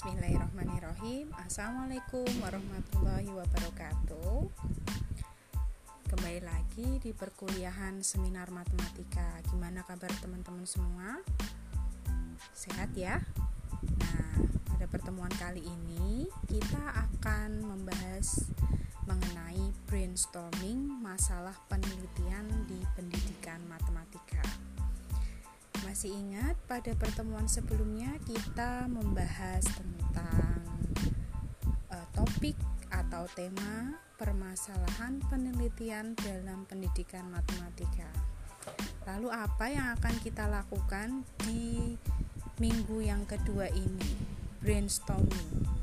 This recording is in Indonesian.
Bismillahirrahmanirrahim Assalamualaikum warahmatullahi wabarakatuh Kembali lagi di perkuliahan seminar matematika Gimana kabar teman-teman semua? Sehat ya? Nah, pada pertemuan kali ini Kita akan membahas mengenai brainstorming masalah penelitian di pendidikan matematika masih ingat pada pertemuan sebelumnya kita membahas tentang uh, topik atau tema permasalahan penelitian dalam pendidikan matematika. Lalu apa yang akan kita lakukan di minggu yang kedua ini? Brainstorming.